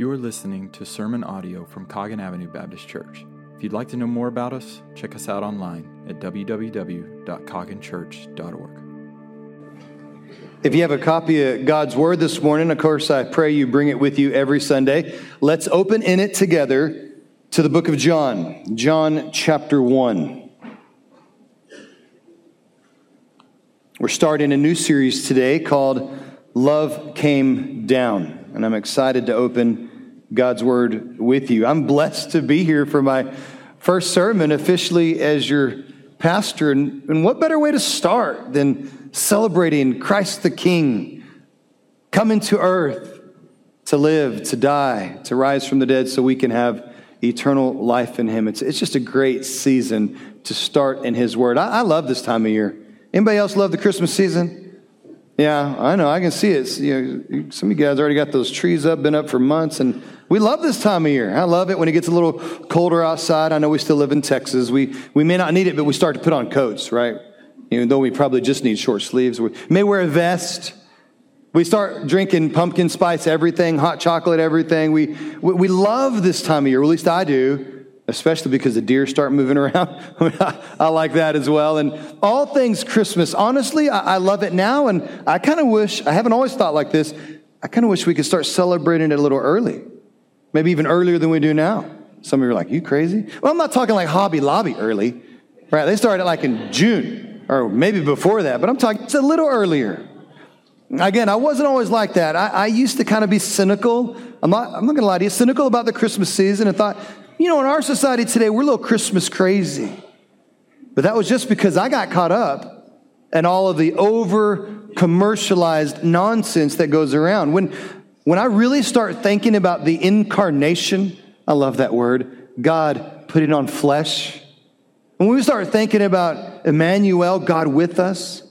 You are listening to sermon audio from Coggin Avenue Baptist Church. If you'd like to know more about us, check us out online at www.cogginchurch.org. If you have a copy of God's Word this morning, of course, I pray you bring it with you every Sunday. Let's open in it together to the book of John, John chapter 1. We're starting a new series today called Love Came Down, and I'm excited to open God's Word with you. I'm blessed to be here for my first sermon officially as your pastor. And, and what better way to start than celebrating Christ the King coming to earth to live, to die, to rise from the dead so we can have eternal life in Him? It's, it's just a great season to start in His Word. I, I love this time of year. Anybody else love the Christmas season? Yeah, I know. I can see it. You know, some of you guys already got those trees up, been up for months, and we love this time of year. I love it when it gets a little colder outside. I know we still live in Texas. We we may not need it, but we start to put on coats, right? Even though we probably just need short sleeves. We may wear a vest. We start drinking pumpkin spice everything, hot chocolate everything. We, we, we love this time of year, at least I do especially because the deer start moving around. I like that as well. And all things Christmas, honestly, I, I love it now. And I kind of wish, I haven't always thought like this, I kind of wish we could start celebrating it a little early, maybe even earlier than we do now. Some of you are like, you crazy? Well, I'm not talking like Hobby Lobby early, right? They started like in June or maybe before that, but I'm talking it's a little earlier. Again, I wasn't always like that. I, I used to kind of be cynical. I'm not, I'm not going to lie to you, cynical about the Christmas season and thought, you know, in our society today, we're a little Christmas crazy. But that was just because I got caught up in all of the over commercialized nonsense that goes around. When, when I really start thinking about the incarnation, I love that word, God putting on flesh. When we start thinking about Emmanuel, God with us,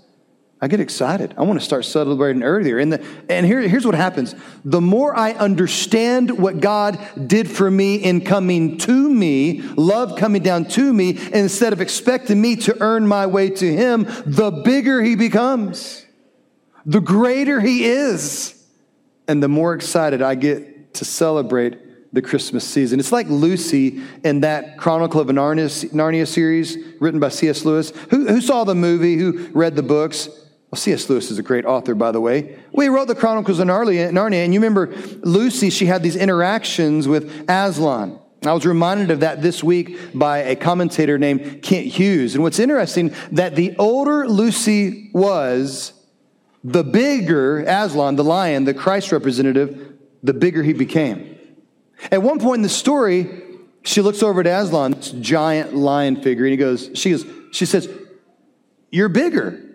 I get excited. I want to start celebrating earlier. And, the, and here, here's what happens. The more I understand what God did for me in coming to me, love coming down to me, instead of expecting me to earn my way to Him, the bigger He becomes, the greater He is. And the more excited I get to celebrate the Christmas season. It's like Lucy in that Chronicle of Narnia, Narnia series written by C.S. Lewis. Who, who saw the movie? Who read the books? Well, C.S. Lewis is a great author, by the way. We wrote the Chronicles of Narnia, and you remember Lucy, she had these interactions with Aslan. I was reminded of that this week by a commentator named Kent Hughes. And what's interesting, that the older Lucy was, the bigger Aslan, the lion, the Christ representative, the bigger he became. At one point in the story, she looks over at Aslan, this giant lion figure, and he goes, she goes, she says, You're bigger.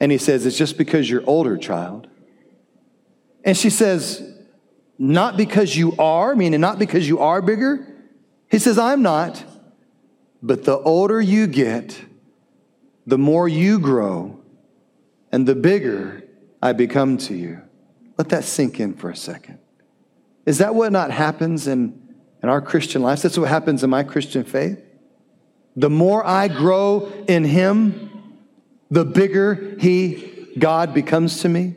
And he says, It's just because you're older, child. And she says, Not because you are, meaning not because you are bigger. He says, I'm not. But the older you get, the more you grow, and the bigger I become to you. Let that sink in for a second. Is that what not happens in, in our Christian lives? That's what happens in my Christian faith. The more I grow in Him, the bigger He, God, becomes to me.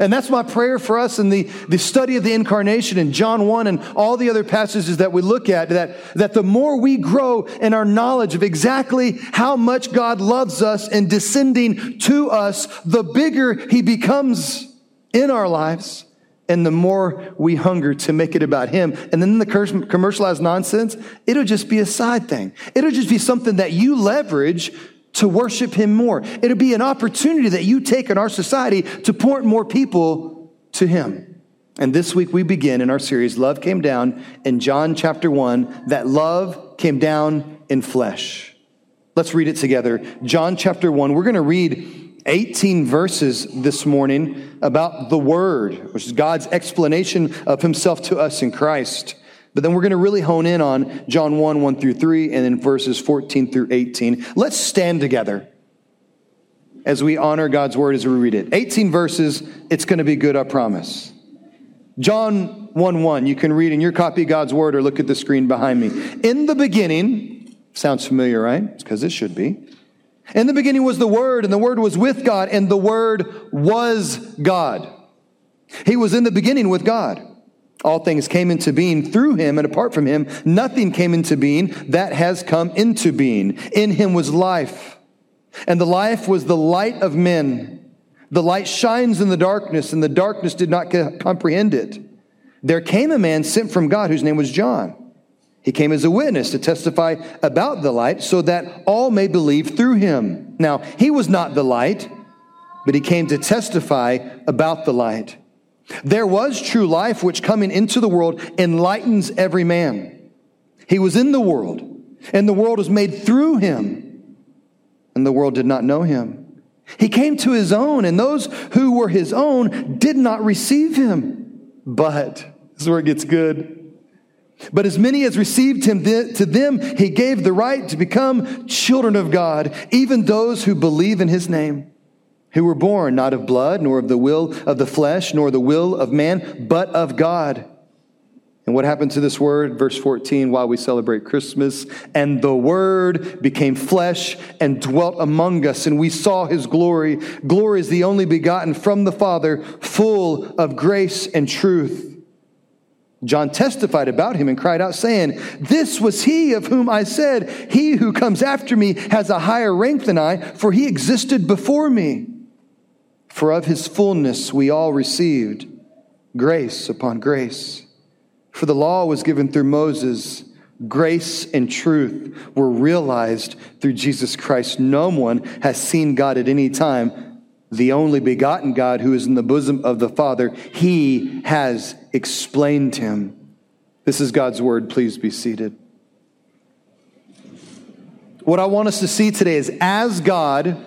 And that's my prayer for us in the, the study of the incarnation in John 1 and all the other passages that we look at, that, that the more we grow in our knowledge of exactly how much God loves us and descending to us, the bigger He becomes in our lives and the more we hunger to make it about Him. And then the commercialized nonsense, it'll just be a side thing. It'll just be something that you leverage to worship Him more. It'll be an opportunity that you take in our society to point more people to Him. And this week we begin in our series, Love Came Down in John chapter 1, that love came down in flesh. Let's read it together. John chapter 1, we're going to read 18 verses this morning about the Word, which is God's explanation of Himself to us in Christ. But then we're going to really hone in on John 1, 1 through 3, and then verses 14 through 18. Let's stand together as we honor God's word as we read it. 18 verses, it's going to be good, I promise. John 1 1, you can read in your copy God's word or look at the screen behind me. In the beginning, sounds familiar, right? It's because it should be. In the beginning was the Word, and the Word was with God, and the Word was God. He was in the beginning with God. All things came into being through him, and apart from him, nothing came into being that has come into being. In him was life, and the life was the light of men. The light shines in the darkness, and the darkness did not comprehend it. There came a man sent from God whose name was John. He came as a witness to testify about the light so that all may believe through him. Now, he was not the light, but he came to testify about the light. There was true life which coming into the world enlightens every man. He was in the world, and the world was made through him, and the world did not know him. He came to his own, and those who were his own did not receive him. But, this is where it gets good. But as many as received him, to them he gave the right to become children of God, even those who believe in his name, who were born not of blood, nor of the will of the flesh, nor the will of man, but of God. And what happened to this word? Verse 14, while we celebrate Christmas, and the word became flesh and dwelt among us, and we saw his glory. Glory is the only begotten from the Father, full of grace and truth. John testified about him and cried out, saying, This was he of whom I said, He who comes after me has a higher rank than I, for he existed before me. For of his fullness we all received grace upon grace. For the law was given through Moses, grace and truth were realized through Jesus Christ. No one has seen God at any time the only begotten God who is in the bosom of the Father, he has explained him. This is God's word. Please be seated. What I want us to see today is as God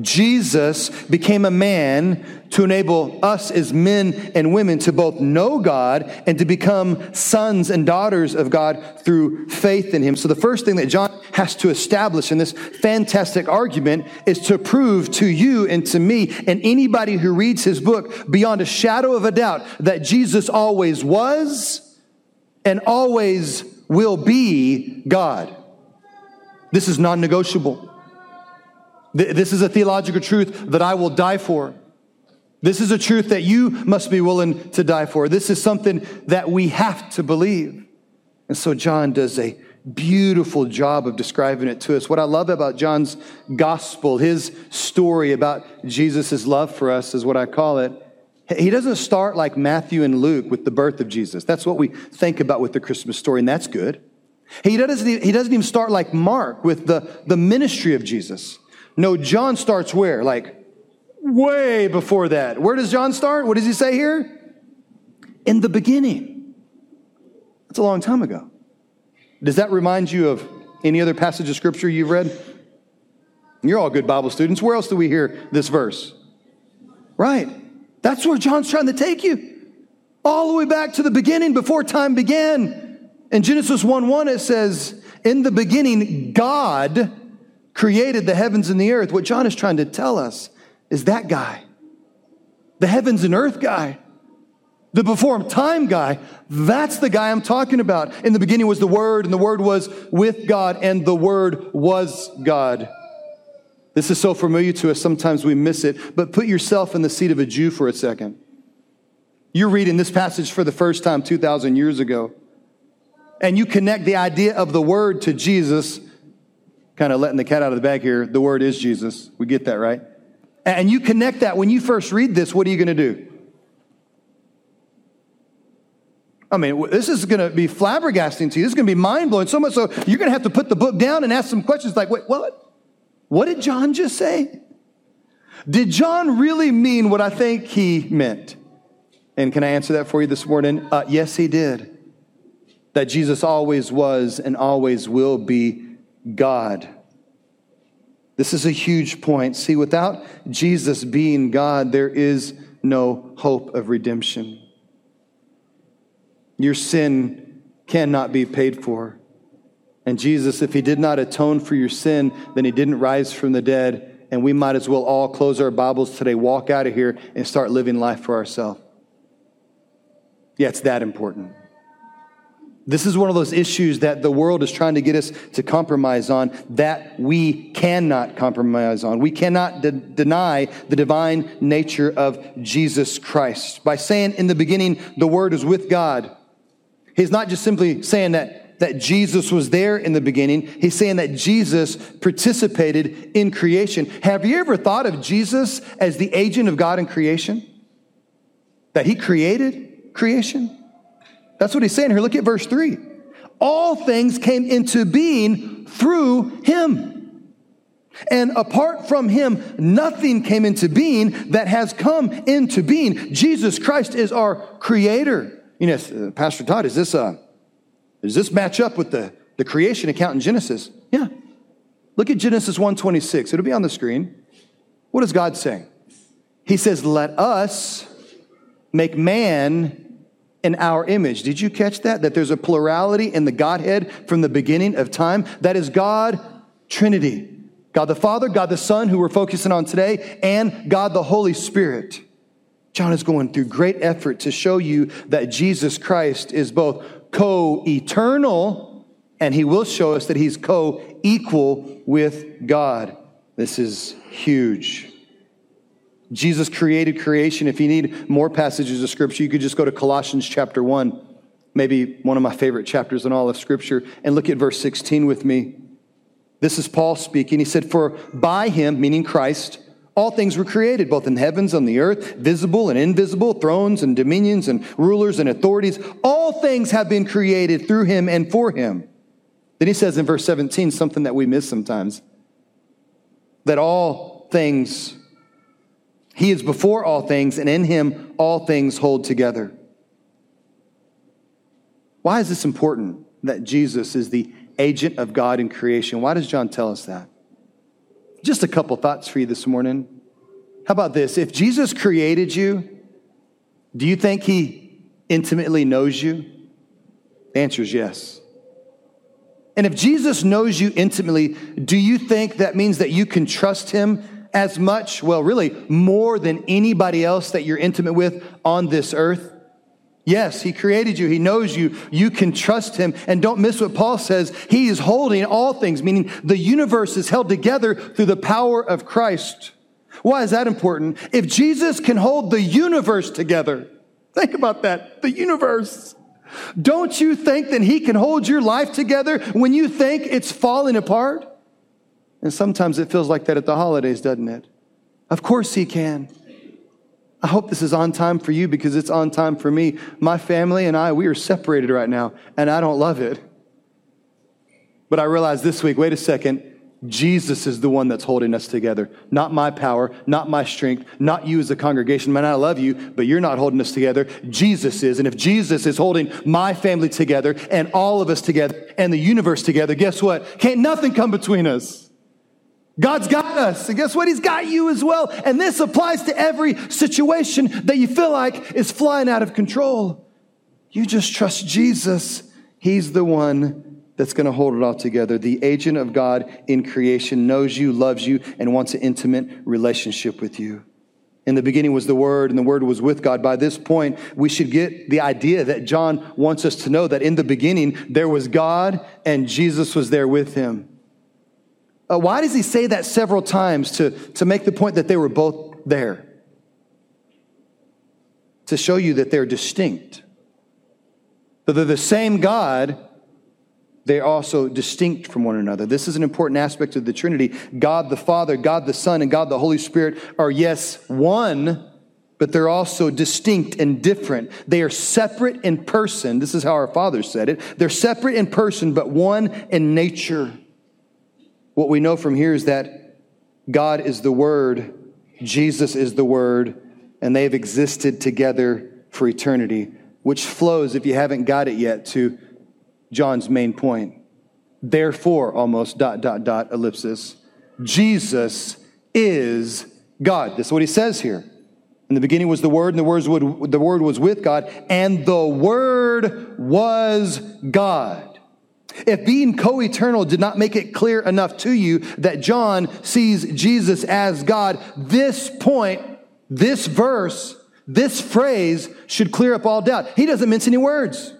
Jesus became a man to enable us as men and women to both know God and to become sons and daughters of God through faith in Him. So, the first thing that John has to establish in this fantastic argument is to prove to you and to me and anybody who reads his book beyond a shadow of a doubt that Jesus always was and always will be God. This is non negotiable. This is a theological truth that I will die for. This is a truth that you must be willing to die for. This is something that we have to believe. And so John does a beautiful job of describing it to us. What I love about John's gospel, his story about Jesus' love for us, is what I call it. He doesn't start like Matthew and Luke with the birth of Jesus. That's what we think about with the Christmas story, and that's good. He doesn't, he doesn't even start like Mark with the, the ministry of Jesus. No, John starts where? Like way before that. Where does John start? What does he say here? In the beginning. That's a long time ago. Does that remind you of any other passage of scripture you've read? You're all good Bible students. Where else do we hear this verse? Right. That's where John's trying to take you. All the way back to the beginning before time began. In Genesis 1 1, it says, In the beginning, God created the heavens and the earth. What John is trying to tell us is that guy, the heavens and earth guy, the before time guy. That's the guy I'm talking about. In the beginning was the Word, and the Word was with God, and the Word was God. This is so familiar to us, sometimes we miss it. But put yourself in the seat of a Jew for a second. You're reading this passage for the first time 2,000 years ago, and you connect the idea of the Word to Jesus kind of letting the cat out of the bag here. The word is Jesus. We get that, right? And you connect that when you first read this, what are you going to do? I mean, this is going to be flabbergasting to you. This is going to be mind blowing so much so you're going to have to put the book down and ask some questions like, wait, what? What did John just say? Did John really mean what I think he meant? And can I answer that for you this morning? Uh, yes, he did. That Jesus always was and always will be God. This is a huge point. See, without Jesus being God, there is no hope of redemption. Your sin cannot be paid for. And Jesus, if he did not atone for your sin, then he didn't rise from the dead. And we might as well all close our Bibles today, walk out of here, and start living life for ourselves. Yeah, it's that important. This is one of those issues that the world is trying to get us to compromise on that we cannot compromise on. We cannot de- deny the divine nature of Jesus Christ. By saying in the beginning, the Word is with God, he's not just simply saying that, that Jesus was there in the beginning, he's saying that Jesus participated in creation. Have you ever thought of Jesus as the agent of God in creation? That he created creation? That's what he's saying here. Look at verse 3. All things came into being through him. And apart from him, nothing came into being that has come into being. Jesus Christ is our creator. You know, uh, Pastor Todd, is this, uh, does this match up with the, the creation account in Genesis? Yeah. Look at Genesis 1.26. It'll be on the screen. What does God say? He says, let us make man in our image. Did you catch that? That there's a plurality in the Godhead from the beginning of time? That is God, Trinity. God the Father, God the Son, who we're focusing on today, and God the Holy Spirit. John is going through great effort to show you that Jesus Christ is both co eternal, and he will show us that he's co equal with God. This is huge. Jesus created creation. If you need more passages of scripture, you could just go to Colossians chapter 1, maybe one of my favorite chapters in all of scripture, and look at verse 16 with me. This is Paul speaking. He said, For by him, meaning Christ, all things were created, both in heavens and the earth, visible and invisible, thrones and dominions and rulers and authorities. All things have been created through him and for him. Then he says in verse 17 something that we miss sometimes that all things he is before all things, and in him all things hold together. Why is this important that Jesus is the agent of God in creation? Why does John tell us that? Just a couple thoughts for you this morning. How about this? If Jesus created you, do you think he intimately knows you? The answer is yes. And if Jesus knows you intimately, do you think that means that you can trust him as much, well, really more than anybody else that you're intimate with on this earth? Yes, He created you. He knows you. You can trust Him. And don't miss what Paul says. He is holding all things, meaning the universe is held together through the power of Christ. Why is that important? If Jesus can hold the universe together, think about that. The universe. Don't you think that He can hold your life together when you think it's falling apart? And sometimes it feels like that at the holidays, doesn't it? Of course He can. I hope this is on time for you because it's on time for me. My family and I, we are separated right now, and I don't love it. But I realized this week wait a second, Jesus is the one that's holding us together. Not my power, not my strength, not you as a congregation. Man, I love you, but you're not holding us together. Jesus is. And if Jesus is holding my family together and all of us together and the universe together, guess what? Can't nothing come between us. God's got us. And guess what? He's got you as well. And this applies to every situation that you feel like is flying out of control. You just trust Jesus. He's the one that's going to hold it all together. The agent of God in creation knows you, loves you, and wants an intimate relationship with you. In the beginning was the Word, and the Word was with God. By this point, we should get the idea that John wants us to know that in the beginning there was God and Jesus was there with him. Uh, why does he say that several times to, to make the point that they were both there? To show you that they're distinct. That they're the same God, they're also distinct from one another. This is an important aspect of the Trinity. God the Father, God the Son, and God the Holy Spirit are, yes, one, but they're also distinct and different. They are separate in person. This is how our Father said it. They're separate in person, but one in nature. What we know from here is that God is the Word, Jesus is the Word, and they have existed together for eternity, which flows, if you haven't got it yet, to John's main point. Therefore, almost dot, dot, dot, ellipsis, Jesus is God. This is what he says here. In the beginning was the Word, and the, words would, the Word was with God, and the Word was God. If being co eternal did not make it clear enough to you that John sees Jesus as God, this point, this verse, this phrase should clear up all doubt. He doesn't mince any words.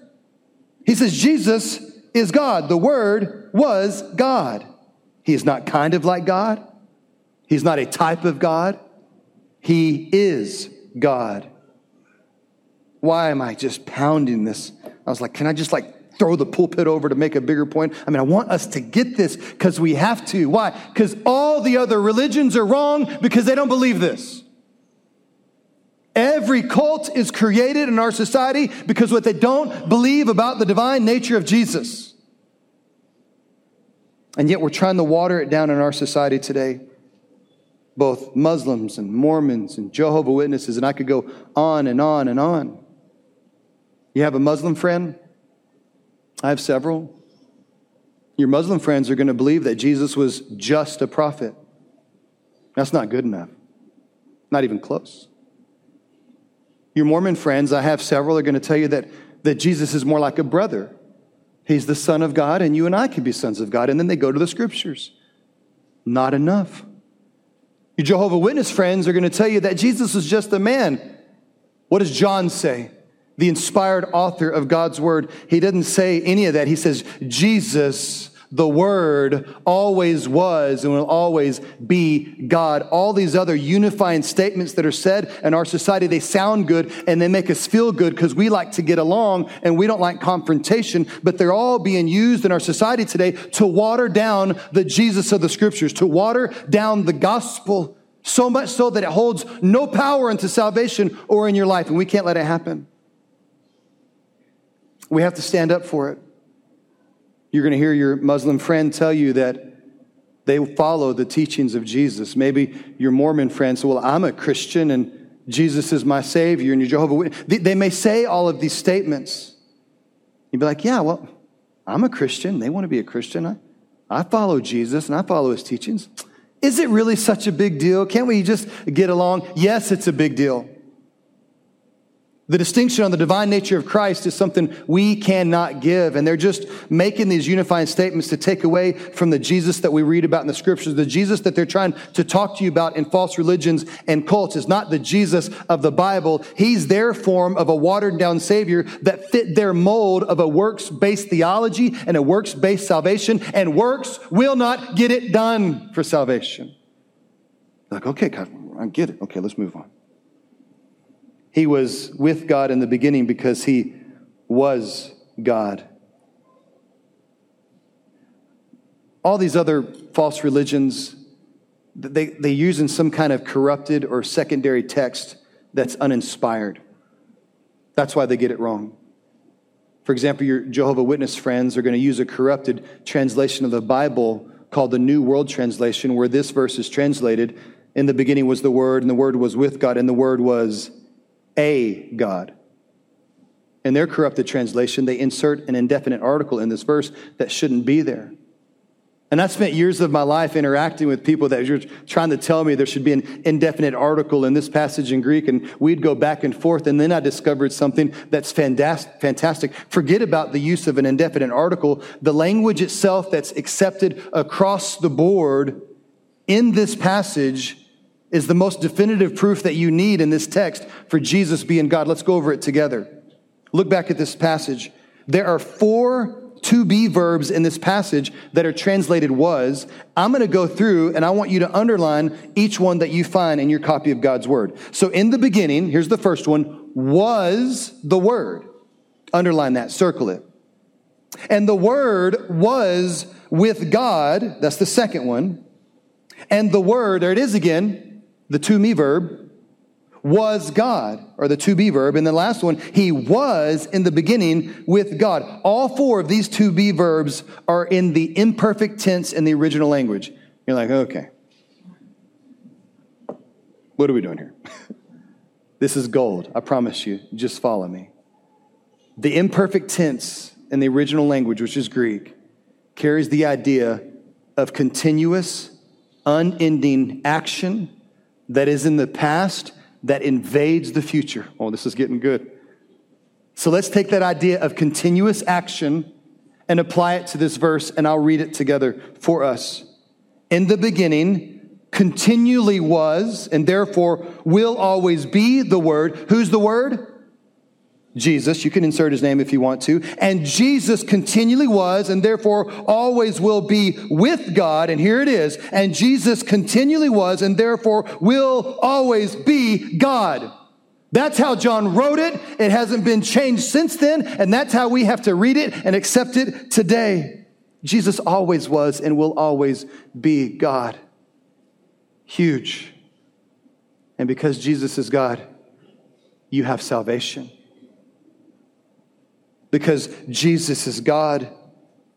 He says, Jesus is God. The Word was God. He is not kind of like God. He's not a type of God. He is God. Why am I just pounding this? I was like, can I just like throw the pulpit over to make a bigger point? I mean, I want us to get this because we have to. Why? Because all the other religions are wrong because they don't believe this. Every cult is created in our society because what they don't believe about the divine nature of Jesus. And yet we're trying to water it down in our society today. Both Muslims and Mormons and Jehovah Witnesses, and I could go on and on and on. You have a Muslim friend? I have several. Your Muslim friends are going to believe that Jesus was just a prophet. That's not good enough, not even close. Your Mormon friends, I have several, are going to tell you that, that Jesus is more like a brother. He's the Son of God, and you and I can be sons of God. And then they go to the scriptures. Not enough. Your Jehovah Witness friends are going to tell you that Jesus is just a man. What does John say? The inspired author of God's word, he doesn't say any of that. He says, Jesus, the word, always was and will always be God. All these other unifying statements that are said in our society, they sound good and they make us feel good because we like to get along and we don't like confrontation, but they're all being used in our society today to water down the Jesus of the scriptures, to water down the gospel. So much so that it holds no power into salvation or in your life, and we can't let it happen. We have to stand up for it. You're going to hear your Muslim friend tell you that they follow the teachings of Jesus. Maybe your Mormon friend says, Well, I'm a Christian and Jesus is my Savior, and your Jehovah Witness. They may say all of these statements. You'd be like, Yeah, well, I'm a Christian. They want to be a Christian. I, I follow Jesus and I follow his teachings. Is it really such a big deal? Can't we just get along? Yes, it's a big deal. The distinction on the divine nature of Christ is something we cannot give. And they're just making these unifying statements to take away from the Jesus that we read about in the scriptures. The Jesus that they're trying to talk to you about in false religions and cults is not the Jesus of the Bible. He's their form of a watered down savior that fit their mold of a works based theology and a works based salvation. And works will not get it done for salvation. Like, okay, God, I get it. Okay, let's move on. He was with God in the beginning because he was God. All these other false religions, they, they use in some kind of corrupted or secondary text that's uninspired. That's why they get it wrong. For example, your Jehovah Witness friends are going to use a corrupted translation of the Bible called the New World Translation, where this verse is translated In the beginning was the Word, and the Word was with God, and the Word was a God. In their corrupted translation, they insert an indefinite article in this verse that shouldn't be there. And I spent years of my life interacting with people that were trying to tell me there should be an indefinite article in this passage in Greek, and we'd go back and forth. And then I discovered something that's fantastic. Forget about the use of an indefinite article. The language itself that's accepted across the board in this passage is the most definitive proof that you need in this text for Jesus being God. Let's go over it together. Look back at this passage. There are four to be verbs in this passage that are translated was. I'm going to go through and I want you to underline each one that you find in your copy of God's word. So in the beginning, here's the first one, was the word. Underline that, circle it. And the word was with God. That's the second one. And the word, there it is again, the to me verb, was God, or the to be verb. And the last one, he was in the beginning with God. All four of these to be verbs are in the imperfect tense in the original language. You're like, okay. What are we doing here? this is gold. I promise you. Just follow me. The imperfect tense in the original language, which is Greek, carries the idea of continuous, unending action that is in the past that invades the future. Oh, this is getting good. So let's take that idea of continuous action and apply it to this verse, and I'll read it together for us. In the beginning, continually was, and therefore will always be the Word. Who's the Word? Jesus. You can insert his name if you want to. And Jesus continually was and therefore always will be with God. And here it is. And Jesus continually was and therefore will always be God. That's how John wrote it. It hasn't been changed since then. And that's how we have to read it and accept it today. Jesus always was and will always be God. Huge. And because Jesus is God, you have salvation. Because Jesus is God,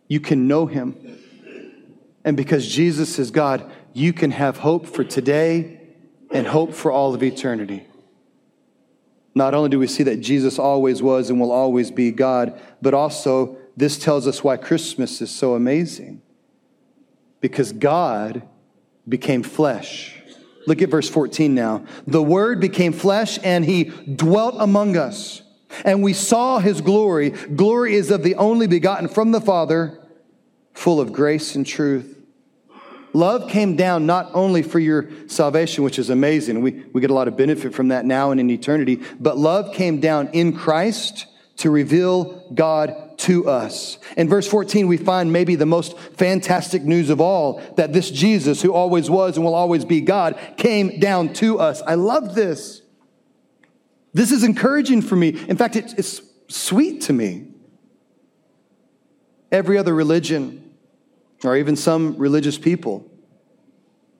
you can know him. And because Jesus is God, you can have hope for today and hope for all of eternity. Not only do we see that Jesus always was and will always be God, but also this tells us why Christmas is so amazing. Because God became flesh. Look at verse 14 now. The Word became flesh and He dwelt among us. And we saw his glory. Glory is of the only begotten from the Father, full of grace and truth. Love came down not only for your salvation, which is amazing. We, we get a lot of benefit from that now and in eternity, but love came down in Christ to reveal God to us. In verse 14, we find maybe the most fantastic news of all that this Jesus, who always was and will always be God, came down to us. I love this. This is encouraging for me. In fact, it's sweet to me. Every other religion, or even some religious people,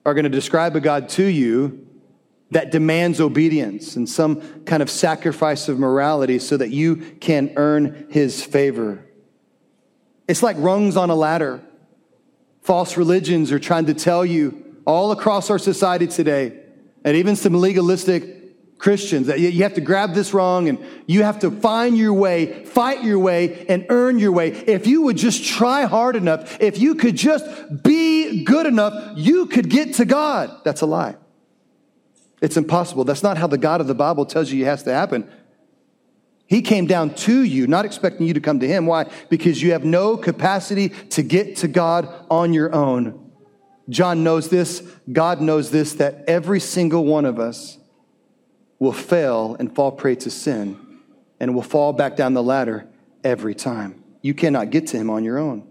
are going to describe a God to you that demands obedience and some kind of sacrifice of morality so that you can earn his favor. It's like rungs on a ladder. False religions are trying to tell you all across our society today, and even some legalistic Christians. You have to grab this wrong and you have to find your way, fight your way, and earn your way. If you would just try hard enough, if you could just be good enough, you could get to God. That's a lie. It's impossible. That's not how the God of the Bible tells you it has to happen. He came down to you, not expecting you to come to Him. Why? Because you have no capacity to get to God on your own. John knows this. God knows this, that every single one of us will fail and fall prey to sin and will fall back down the ladder every time. You cannot get to him on your own.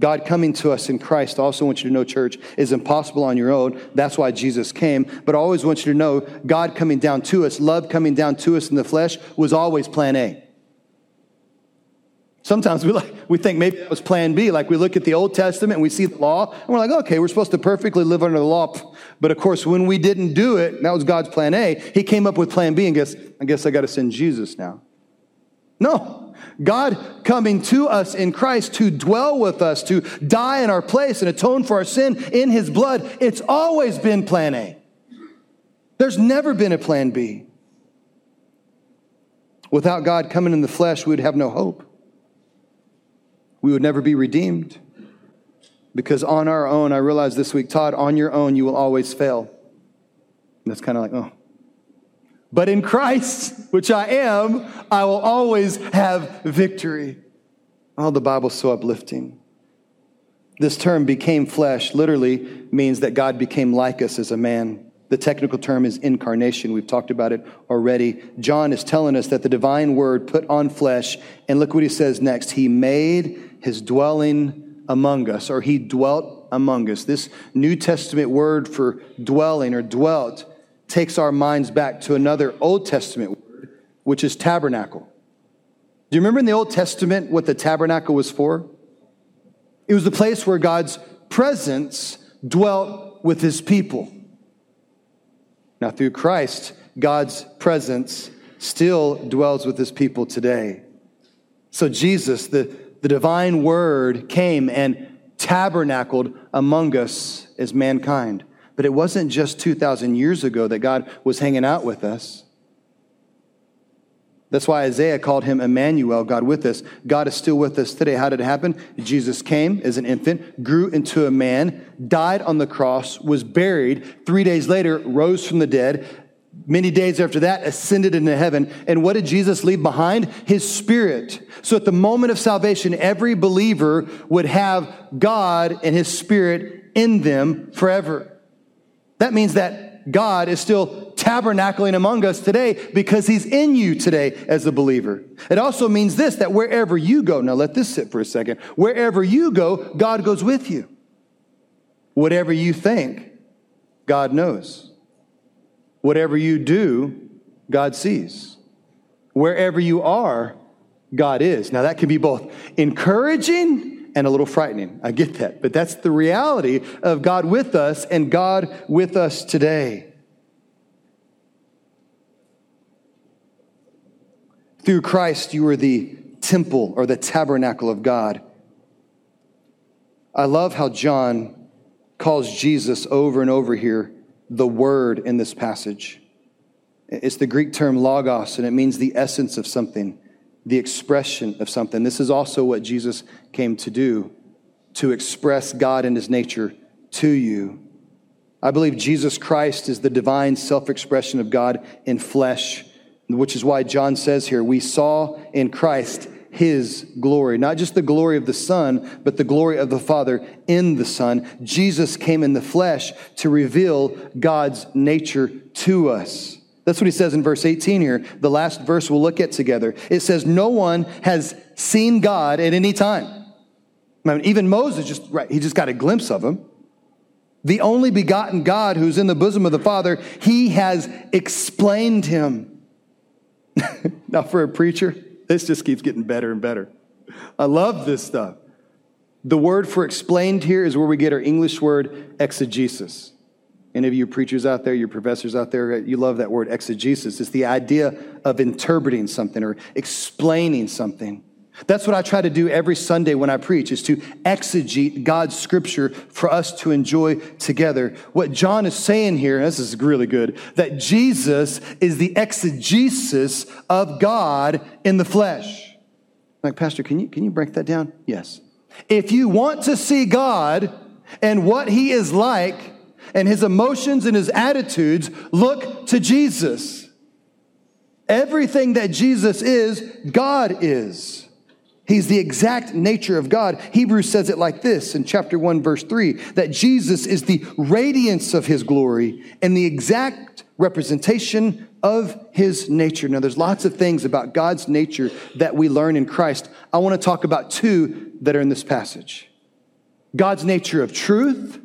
God coming to us in Christ, I also want you to know, church, is impossible on your own. That's why Jesus came. But I always want you to know, God coming down to us, love coming down to us in the flesh, was always plan A. Sometimes we, like, we think maybe that was plan B. Like we look at the Old Testament and we see the law, and we're like, okay, we're supposed to perfectly live under the law. But of course, when we didn't do it, that was God's plan A. He came up with plan B and guess, I guess I got to send Jesus now. No. God coming to us in Christ to dwell with us, to die in our place and atone for our sin in his blood, it's always been plan A. There's never been a plan B. Without God coming in the flesh, we would have no hope we would never be redeemed. Because on our own, I realized this week, Todd, on your own, you will always fail. And that's kind of like, oh. But in Christ, which I am, I will always have victory. Oh, the Bible's so uplifting. This term became flesh literally means that God became like us as a man. The technical term is incarnation. We've talked about it already. John is telling us that the divine word put on flesh, and look what he says next. He made his dwelling among us, or he dwelt among us. This New Testament word for dwelling or dwelt takes our minds back to another Old Testament word, which is tabernacle. Do you remember in the Old Testament what the tabernacle was for? It was the place where God's presence dwelt with his people. Now, through Christ, God's presence still dwells with his people today. So, Jesus, the the divine word came and tabernacled among us as mankind. But it wasn't just 2,000 years ago that God was hanging out with us. That's why Isaiah called him Emmanuel, God with us. God is still with us today. How did it happen? Jesus came as an infant, grew into a man, died on the cross, was buried, three days later, rose from the dead, Many days after that, ascended into heaven. And what did Jesus leave behind? His spirit. So at the moment of salvation, every believer would have God and his spirit in them forever. That means that God is still tabernacling among us today because he's in you today as a believer. It also means this that wherever you go, now let this sit for a second. Wherever you go, God goes with you. Whatever you think, God knows. Whatever you do, God sees. Wherever you are, God is. Now, that can be both encouraging and a little frightening. I get that. But that's the reality of God with us and God with us today. Through Christ, you are the temple or the tabernacle of God. I love how John calls Jesus over and over here the Word in this passage. It's the Greek term logos, and it means the essence of something, the expression of something. This is also what Jesus came to do to express God and his nature to you. I believe Jesus Christ is the divine self expression of God in flesh, which is why John says here, we saw in Christ his glory, not just the glory of the Son, but the glory of the Father in the Son. Jesus came in the flesh to reveal God's nature to us. That's what he says in verse 18 here, the last verse we'll look at together. It says, No one has seen God at any time. I mean, even Moses just, right, he just got a glimpse of him. The only begotten God who's in the bosom of the Father, he has explained him. now, for a preacher, this just keeps getting better and better. I love this stuff. The word for explained here is where we get our English word exegesis. Any of you preachers out there, your professors out there, you love that word exegesis. It's the idea of interpreting something or explaining something. That's what I try to do every Sunday when I preach is to exegete God's scripture for us to enjoy together. What John is saying here, this is really good, that Jesus is the exegesis of God in the flesh. Like, Pastor, can you, can you break that down? Yes. If you want to see God and what he is like, and his emotions and his attitudes look to Jesus. Everything that Jesus is, God is. He's the exact nature of God. Hebrews says it like this in chapter 1, verse 3 that Jesus is the radiance of his glory and the exact representation of his nature. Now, there's lots of things about God's nature that we learn in Christ. I want to talk about two that are in this passage God's nature of truth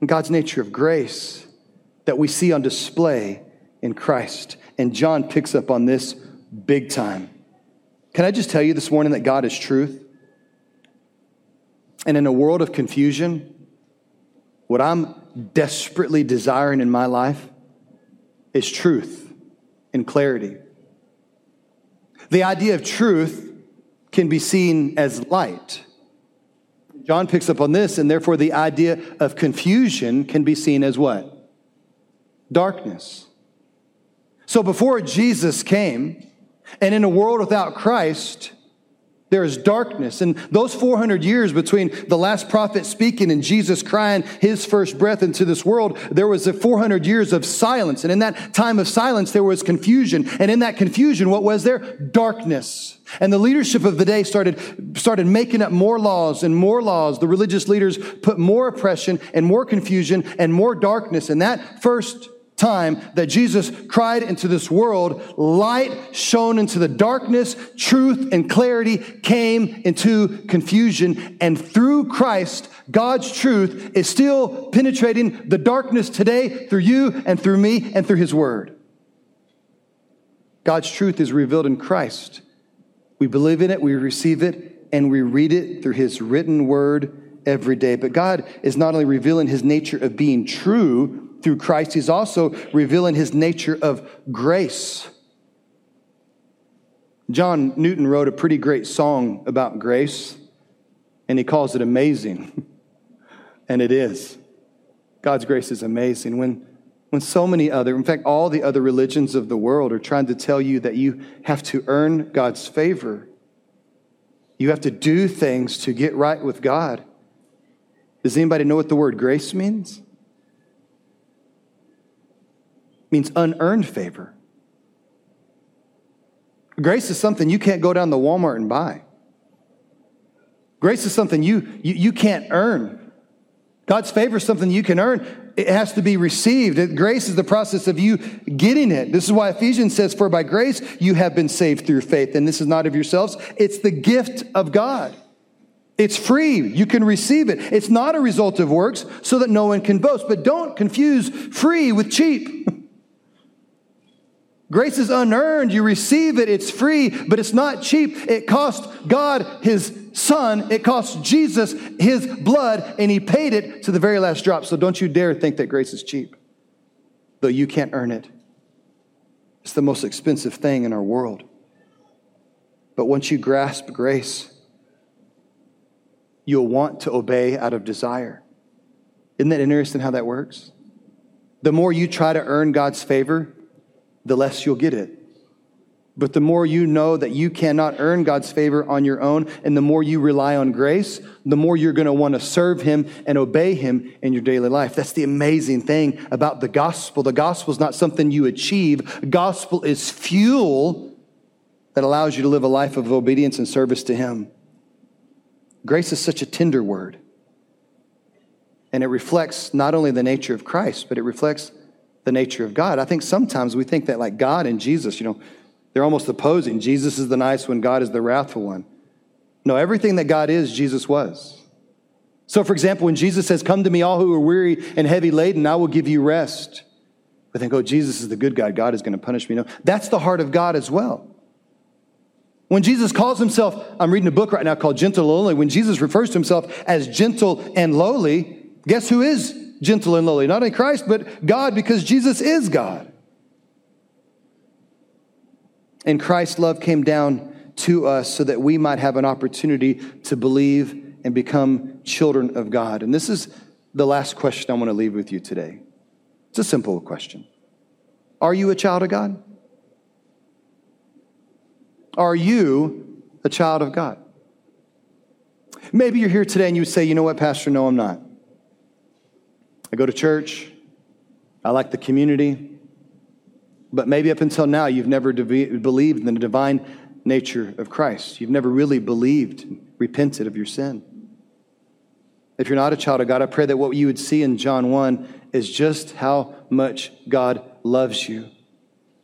and God's nature of grace that we see on display in Christ. And John picks up on this big time. Can I just tell you this morning that God is truth? And in a world of confusion, what I'm desperately desiring in my life is truth and clarity. The idea of truth can be seen as light. John picks up on this, and therefore the idea of confusion can be seen as what? Darkness. So before Jesus came, and in a world without Christ, there is darkness. And those 400 years between the last prophet speaking and Jesus crying his first breath into this world, there was a 400 years of silence. And in that time of silence, there was confusion. And in that confusion, what was there? Darkness. And the leadership of the day started, started making up more laws and more laws. The religious leaders put more oppression and more confusion and more darkness. And that first time that Jesus cried into this world, light shone into the darkness, truth and clarity came into confusion. And through Christ, God's truth is still penetrating the darkness today through you and through me and through His Word. God's truth is revealed in Christ. We believe in it, we receive it, and we read it through His written Word every day. But God is not only revealing His nature of being true, through Christ, he's also revealing his nature of grace. John Newton wrote a pretty great song about grace, and he calls it amazing. and it is. God's grace is amazing. When, when so many other, in fact, all the other religions of the world are trying to tell you that you have to earn God's favor, you have to do things to get right with God. Does anybody know what the word grace means? Means unearned favor. Grace is something you can't go down to Walmart and buy. Grace is something you, you, you can't earn. God's favor is something you can earn. it has to be received. Grace is the process of you getting it. This is why Ephesians says, For by grace you have been saved through faith. And this is not of yourselves, it's the gift of God. It's free. You can receive it. It's not a result of works so that no one can boast. But don't confuse free with cheap. Grace is unearned. You receive it. It's free, but it's not cheap. It cost God his son. It cost Jesus his blood, and he paid it to the very last drop. So don't you dare think that grace is cheap, though you can't earn it. It's the most expensive thing in our world. But once you grasp grace, you'll want to obey out of desire. Isn't that interesting how that works? The more you try to earn God's favor, the less you'll get it. But the more you know that you cannot earn God's favor on your own, and the more you rely on grace, the more you're going to want to serve Him and obey Him in your daily life. That's the amazing thing about the gospel. The gospel is not something you achieve, gospel is fuel that allows you to live a life of obedience and service to Him. Grace is such a tender word. And it reflects not only the nature of Christ, but it reflects the nature of God. I think sometimes we think that, like God and Jesus, you know, they're almost opposing. Jesus is the nice one, God is the wrathful one. No, everything that God is, Jesus was. So, for example, when Jesus says, Come to me, all who are weary and heavy laden, I will give you rest. We think, Oh, Jesus is the good God. God is going to punish me. No, that's the heart of God as well. When Jesus calls himself, I'm reading a book right now called Gentle and Lowly. When Jesus refers to himself as gentle and lowly, guess who is gentle and lowly. Not in Christ, but God, because Jesus is God. And Christ's love came down to us so that we might have an opportunity to believe and become children of God. And this is the last question I want to leave with you today. It's a simple question Are you a child of God? Are you a child of God? Maybe you're here today and you say, you know what, Pastor? No, I'm not. I go to church. I like the community. But maybe up until now, you've never believed in the divine nature of Christ. You've never really believed, repented of your sin. If you're not a child of God, I pray that what you would see in John 1 is just how much God loves you,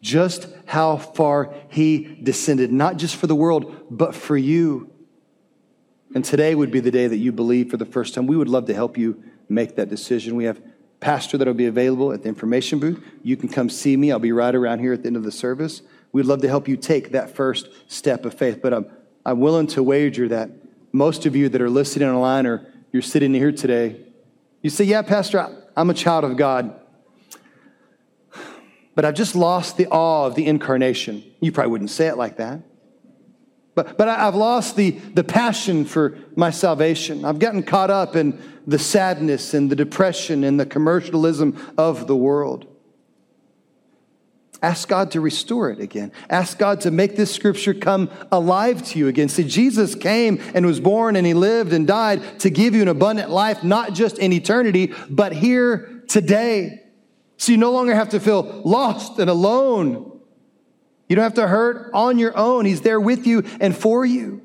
just how far He descended, not just for the world, but for you. And today would be the day that you believe for the first time. We would love to help you make that decision. We have pastor that'll be available at the information booth. You can come see me. I'll be right around here at the end of the service. We'd love to help you take that first step of faith. But I'm, I'm willing to wager that most of you that are listening online or you're sitting here today, you say, Yeah, Pastor, I'm a child of God. But I've just lost the awe of the incarnation. You probably wouldn't say it like that. But, but I've lost the, the passion for my salvation. I've gotten caught up in the sadness and the depression and the commercialism of the world. Ask God to restore it again. Ask God to make this scripture come alive to you again. See, Jesus came and was born and he lived and died to give you an abundant life, not just in eternity, but here today. So you no longer have to feel lost and alone you don't have to hurt on your own. He's there with you and for you.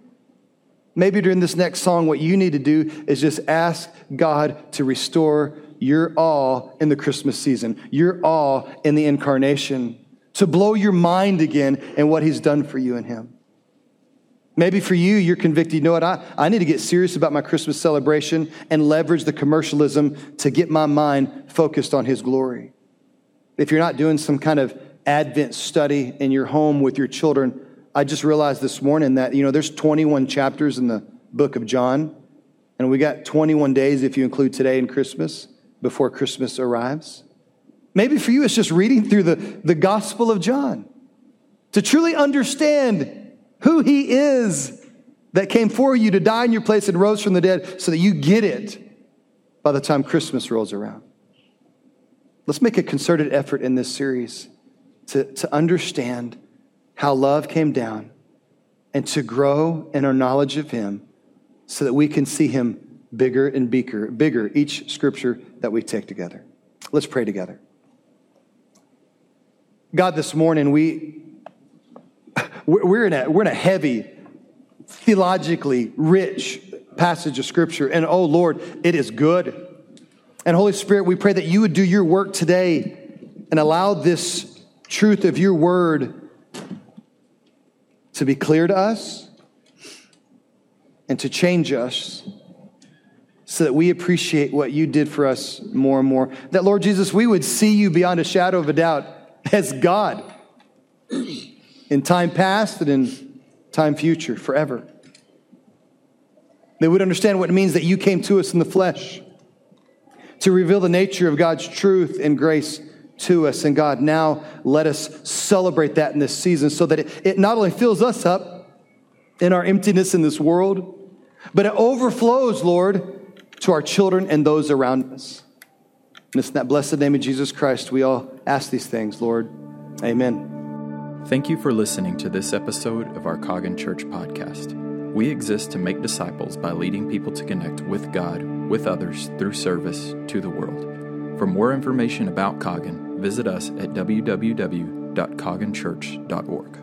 Maybe during this next song, what you need to do is just ask God to restore your awe in the Christmas season, your awe in the incarnation, to blow your mind again in what He's done for you and Him. Maybe for you, you're convicted, you know what, I, I need to get serious about my Christmas celebration and leverage the commercialism to get my mind focused on His glory. If you're not doing some kind of Advent study in your home with your children, I just realized this morning that, you know, there's 21 chapters in the book of John, and we got 21 days if you include today and Christmas before Christmas arrives. Maybe for you, it's just reading through the, the Gospel of John to truly understand who he is that came for you to die in your place and rose from the dead so that you get it by the time Christmas rolls around. Let's make a concerted effort in this series to, to understand how love came down and to grow in our knowledge of Him so that we can see Him bigger and bigger, bigger each scripture that we take together. Let's pray together. God, this morning we we're in a we're in a heavy, theologically rich passage of scripture, and oh Lord, it is good. And Holy Spirit, we pray that you would do your work today and allow this truth of your word to be clear to us and to change us so that we appreciate what you did for us more and more. That, Lord Jesus, we would see you beyond a shadow of a doubt as God in time past and in time future, forever. They would understand what it means that you came to us in the flesh to reveal the nature of God's truth and grace to us. And God, now let us celebrate that in this season so that it, it not only fills us up in our emptiness in this world, but it overflows, Lord, to our children and those around us. And it's in that blessed name of Jesus Christ we all ask these things, Lord. Amen. Thank you for listening to this episode of our Coggin Church podcast. We exist to make disciples by leading people to connect with God, with others, through service to the world. For more information about Coggin, visit us at www.cogginchurch.org.